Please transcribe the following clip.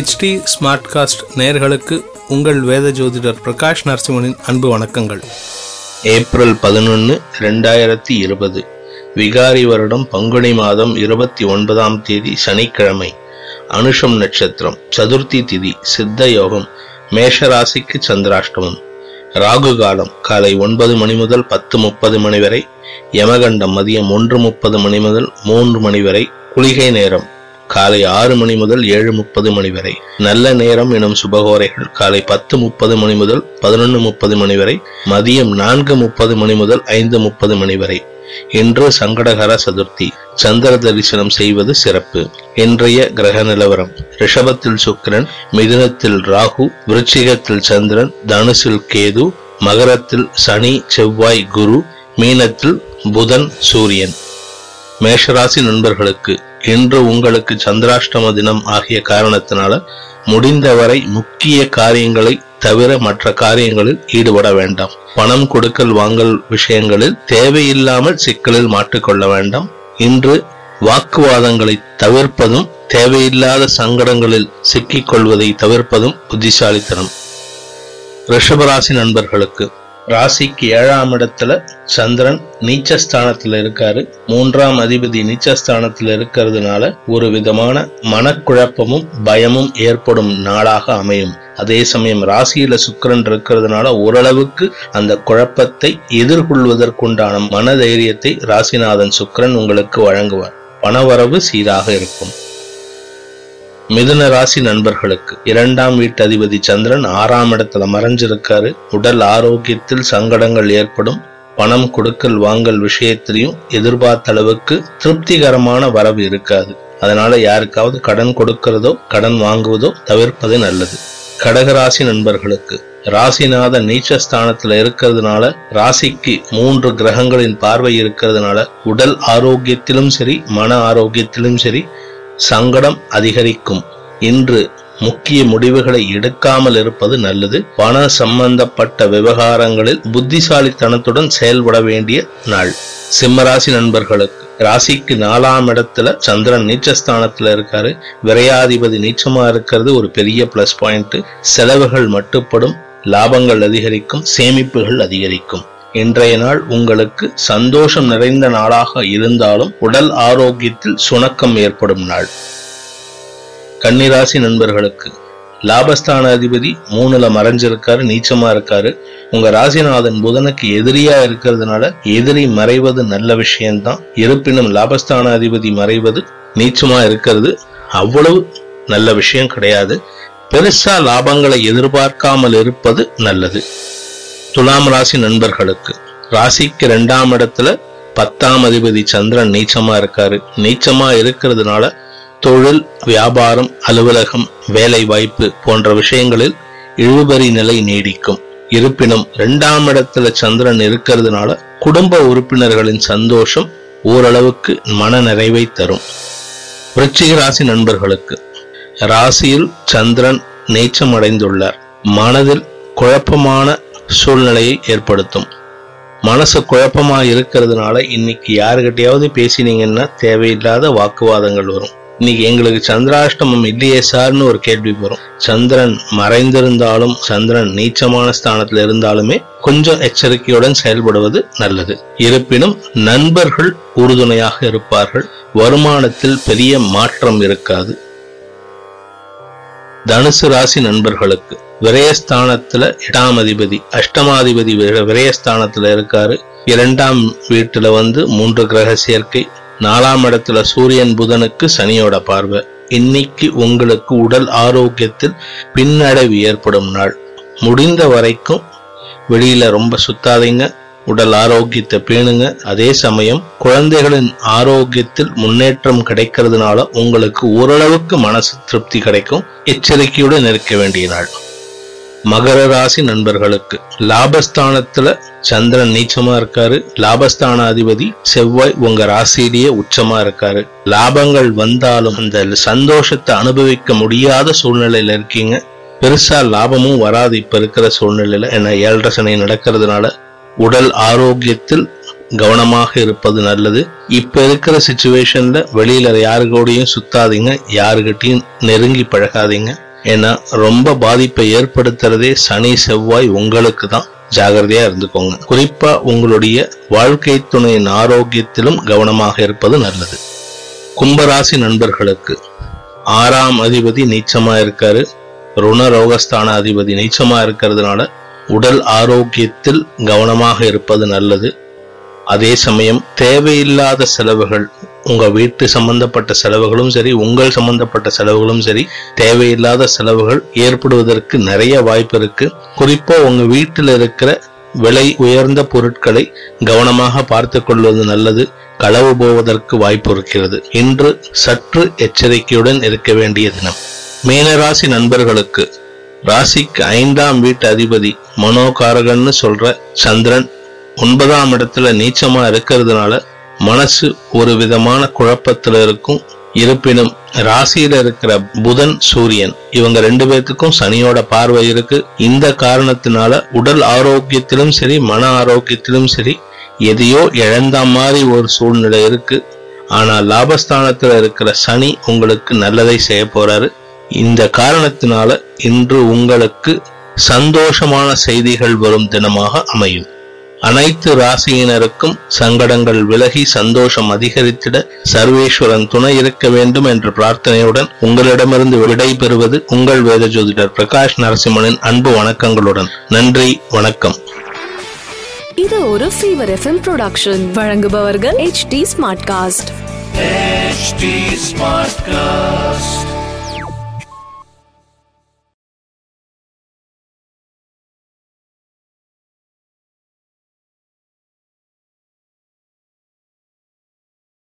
HD smart cost நேர்களுக்கு உங்கள் வேத ஜோதிடர் பிரகாஷ் நரசிம்மனின் அன்பு வணக்கங்கள். ஏப்ரல் பதினொன்று ரெண்டாயிரத்தி இருபது. விகாரி வருடம் பங்குனி மாதம் இருபத்தி ஒன்பதாம் தேதி சனிக்கிழமை. அனுஷம் நட்சத்திரம் சதுர்த்தி திதி சித்த யோகம் மேஷராசிக்கு சந்திராஷ்டமம். ராகு காலம் காலை ஒன்பது மணி முதல் பத்து முப்பது மணி வரை. யமகண்டம் மதியம் ஒன்று முப்பது மணி முதல் மூன்று மணி வரை குளிகை நேரம். காலை ஆறு மணி முதல் ஏழு முப்பது மணி வரை. நல்ல நேரம் எனும் சுபகோரைகள். காலை பத்து முப்பது மணி முதல் பதினொன்று முப்பது மணி வரை. மதியம் நான்கு முப்பது மணி முதல் ஐந்து முப்பது மணி வரை. இன்று சங்கடகர சதுர்த்தி. சந்திர தரிசனம் செய்வது சிறப்பு. இன்றைய கிரக நிலவரம். ரிஷபத்தில் சுக்கிரன் மிதுனத்தில் ராகு விருச்சிகத்தில் சந்திரன் தனுசில் கேது மகரத்தில் சனி செவ்வாய் குரு மீனத்தில் புதன் சூரியன். மேஷராசி நண்பர்களுக்கு இன்று உங்களுக்கு சந்திராஷ்டம தினம் ஆகிய காரணத்தினால முடிந்தவரை முக்கிய காரியங்களை தவிர மற்ற காரியங்களில் ஈடுபட வேண்டாம். பணம் கொடுக்கல் வாங்கல் விஷயங்களில் தேவையில்லாமல் சிக்கலில் மாட்டிக்கொள்ள வேண்டாம். இன்று வாக்குவாதங்களை தவிர்ப்பதும் தேவையில்லாத சங்கடங்களில் சிக்கிக் கொள்வதை தவிர்ப்பதும் புத்திசாலித்தனம். ரிஷபராசி நண்பர்களுக்கு ராசிக்கு ஏழாம் இடத்துல சந்திரன் நீச்சஸ்தானத்துல இருக்காரு. மூன்றாம் அதிபதி நீச்சஸ்தானத்துல இருக்கிறதுனால ஒரு விதமான மனக்குழப்பமும் பயமும் ஏற்படும் நாளாக அமையும். அதே சமயம் ராசியில சுக்கிரன் இருக்கிறதுனால ஓரளவுக்கு அந்த குழப்பத்தை எதிர்கொள்வதற்குண்டான மன தைரியத்தை ராசிநாதன் சுக்கிரன் உங்களுக்கு வழங்குவார். பணவரவு சீராக இருக்கும். மிதுன ராசி நண்பர்களுக்கு இரண்டாம் வீட்டு அதிபதி சந்திரன் ஆறாம் இடத்துல மறைஞ்சிருக்காரு. உடல் ஆரோக்கியத்தில் சங்கடங்கள் ஏற்படும். பணம் கொடுக்கல் வாங்கல் விஷயத்திலையும் எதிர்பார்த்த அளவுக்கு திருப்திகரமான வரவு இருக்காது. அதனால யாருக்காவது கடன் கொடுக்கிறதோ கடன் வாங்குவதோ தவிர்ப்பது நல்லது. கடகராசி நண்பர்களுக்கு ராசிநாத நீச்சஸ்தானத்துல இருக்கிறதுனால ராசிக்கு மூன்று கிரகங்களின் பார்வை இருக்கிறதுனால உடல் ஆரோக்கியத்திலும் சரி மன ஆரோக்கியத்திலும் சரி சங்கடம் அதிகரிக்கும். இன்று முக்கிய முடிவுகளை எடுக்காமல் இருப்பது நல்லது. பண சம்பந்தப்பட்ட விவகாரங்களில் புத்திசாலித்தனத்துடன் செயல்பட வேண்டிய நாள். சிம்மராசி நண்பர்களுக்கு ராசிக்கு நாலாம் இடத்துல சந்திரன் நீச்சஸ்தானத்துல இருக்காரு. விரையாதிபதி நீச்சமா இருக்கிறது ஒரு பெரிய பிளஸ் பாயிண்ட் செலவுகள் மட்டுப்படும் லாபங்கள் அதிகரிக்கும் சேமிப்புகள் அதிகரிக்கும். இன்றைய நாள் உங்களுக்கு சந்தோஷம் நிறைந்த நாளாக இருந்தாலும் உடல் ஆரோக்கியத்தில் சுணக்கம் ஏற்படும் நாள். கன்னிராசி நண்பர்களுக்கு லாபஸ்தான அதிபதி மூணுல மறைஞ்சிருக்காரு நீச்சமா இருக்காரு. உங்க ராசிநாதன் புதனுக்கு எதிரியா இருக்கிறதுனால எதிரி மறைவது நல்ல விஷயம்தான். இருப்பினும் லாபஸ்தான அதிபதி மறைவது நீச்சமா இருக்கிறது. அவ்வளவு நல்ல விஷயம் கிடையாது. பெருசா லாபங்களை எதிர்பார்க்காமல் இருப்பது நல்லது. துலாம் ராசி நண்பர்களுக்கு. ராசிக்கு ரெண்டாம் இடத்துல பத்தாம் அதிபதி சந்திரன் நீச்சமா இருக்காரு. நீச்சமா இருக்கிறதுனால தொழில் வியாபாரம் அலுவலகம் வேலை வாய்ப்பு போன்ற விஷயங்களில் இழுபறி நிலை நீடிக்கும். இருப்பினும் இரண்டாம் இடத்துல சந்திரன் இருக்கிறதுனால குடும்ப உறுப்பினர்களின் சந்தோஷம் ஓரளவுக்கு மன நிறைவை தரும். விருச்சிக ராசி நண்பர்களுக்கு. ராசியில் சந்திரன் நீச்சம் அடைந்துள்ளார். மனதில் குழப்பமான சூழ்நிலையை ஏற்படுத்தும். மனசு குழப்பமாக இருக்கிறதுனால இன்னைக்கு யாருக்கிட்டையாவது பேசினீங்கன்னா தேவையில்லாத வாக்குவாதங்கள் வரும். இன்னைக்கு எங்களுக்கு சந்திராஷ்டமம் இல்லையே சார்னு ஒரு கேள்வி வரும். சந்திரன் மறைந்திருந்தாலும் சந்திரன் நீச்சமான ஸ்தானத்தில் இருந்தாலுமே கொஞ்சம் எச்சரிக்கையுடன் செயல்படுவது நல்லது. இருப்பினும் நண்பர்கள் உறுதுணையாக இருப்பார்கள். வருமானத்தில் பெரிய மாற்றம் இருக்காது. தனுசு ராசி நண்பர்களுக்கு விரயஸ்தானத்துல எட்டாம் அதிபதி அஷ்டமாதிபதி விரயஸ்தானத்துல இருக்காரு. இரண்டாம் வீட்டுல வந்து மூன்று கிரக சேர்க்கை நாலாம் இடத்துல சூரியன் புதனுக்கு சனியோட பார்வை. இன்னைக்கு உங்களுக்கு உடல் ஆரோக்கியத்தில் பின்னடைவு ஏற்படும் நாள். முடிந்த வரைக்கும் வெளியில ரொம்ப சுத்தாதீங்க. உடல் ஆரோக்கியத்தை பேணுங்க. அதே சமயம் குழந்தைகளின் ஆரோக்கியத்தில் முன்னேற்றம் கிடைக்கிறதுனால உங்களுக்கு ஓரளவுக்கு மனசு திருப்தி கிடைக்கும். எச்சரிக்கையுடன் இருக்க வேண்டிய நாள். மகர ராசி நண்பர்களுக்கு லாபஸ்தானத்துல சந்திரன் நீச்சமா இருக்காரு. லாபஸ்தான அதிபதி செவ்வாய் உங்க ராசியிலேயே உச்சமா இருக்காரு. லாபங்கள் வந்தாலும் அந்த சந்தோஷத்தை அனுபவிக்க முடியாத சூழ்நிலையில இருக்கீங்க. பெருசா லாபமும் வராது இப்ப இருக்கிற சூழ்நிலையில. என்ன ஏழரை சனி நடக்கிறதுனால உடல் ஆரோக்கியத்தில் கவனமாக இருப்பது நல்லது. இப்போ இருக்கிற சுச்சுவேஷன்ல வெளியில யாரு கூடயும் சுத்தாதீங்க. யாருக்கிட்டையும் நெருங்கி பழகாதீங்க. ஏன்னா ரொம்ப பாதிப்பை ஏற்படுத்துறதே சனி செவ்வாய் உங்களுக்கு தான். ஜாகிரதையா இருந்துக்கோங்க. குறிப்பா உங்களுடைய வாழ்க்கை துணையின் ஆரோக்கியத்திலும் கவனமாக இருப்பது நல்லது. கும்பராசி நண்பர்களுக்கு ஆறாம் அதிபதி நீச்சமா இருக்காரு. ருண ரோகஸ்தான அதிபதி நீச்சமா இருக்கிறதுனால உடல் ஆரோக்கியத்தில் கவனமாக இருப்பது நல்லது. அதே சமயம் தேவையில்லாத செலவுகள் உங்க வீட்டு சம்பந்தப்பட்ட செலவுகளும் சரி உங்கள் சம்பந்தப்பட்ட செலவுகளும் சரி தேவையில்லாத செலவுகள் ஏற்படுவதற்கு நிறைய வாய்ப்பு இருக்கு. குறிப்பா உங்க வீட்டில் இருக்கிற விலை உயர்ந்த பொருட்களை கவனமாக பார்த்து கொள்வது நல்லது. களவு போவதற்கு வாய்ப்பு இருக்கிறது. இன்று சற்று எச்சரிக்கையுடன் இருக்க வேண்டிய தினம். மீனராசி நண்பர்களுக்கு ராசிக்கு ஐந்தாம் வீட்டு அதிபதி மனோகாரகன்னு சொல்ற சந்திரன் ஒன்பதாம் இடத்துல நீச்சமா இருக்கிறதுனால மனசு ஒரு விதமான குழப்பத்துல இருக்கும். இருப்பினும் ராசியில இருக்கிற புதன் சூரியன் இவங்க ரெண்டு பேர்த்துக்கும் சனியோட பார்வை இருக்கு. இந்த காரணத்தினால உடல் ஆரோக்கியத்திலும் சரி மன ஆரோக்கியத்திலும் சரி எதையோ இழந்த மாதிரி ஒரு சூழ்நிலை இருக்கு. ஆனா லாபஸ்தானத்துல இருக்கிற சனி உங்களுக்கு நல்லதை செய்ய போறாரு. இந்த காரணத்தினால இன்று உங்களுக்கு சந்தோஷமான செய்திகள் வரும் தினமாக அமையும். அனைத்து ராசியினருக்கும் சங்கடங்கள் விலகி சந்தோஷம் அதிகரித்திட சர்வேஸ்வரன் துணை இருக்க வேண்டும் என்ற பிரார்த்தனையுடன் உங்களிடமிருந்து விடை பெறுவது உங்கள் வேத ஜோதிடர் பிரகாஷ் நரசிம்மனின் அன்பு வணக்கங்களுடன். நன்றி வணக்கம். இது ஒரு ஃபீவர் எஃப்எம் ப்ரொடக்ஷன் வழங்குபவர்கள் எச் டி ஸ்மார்ட் காஸ்ட்.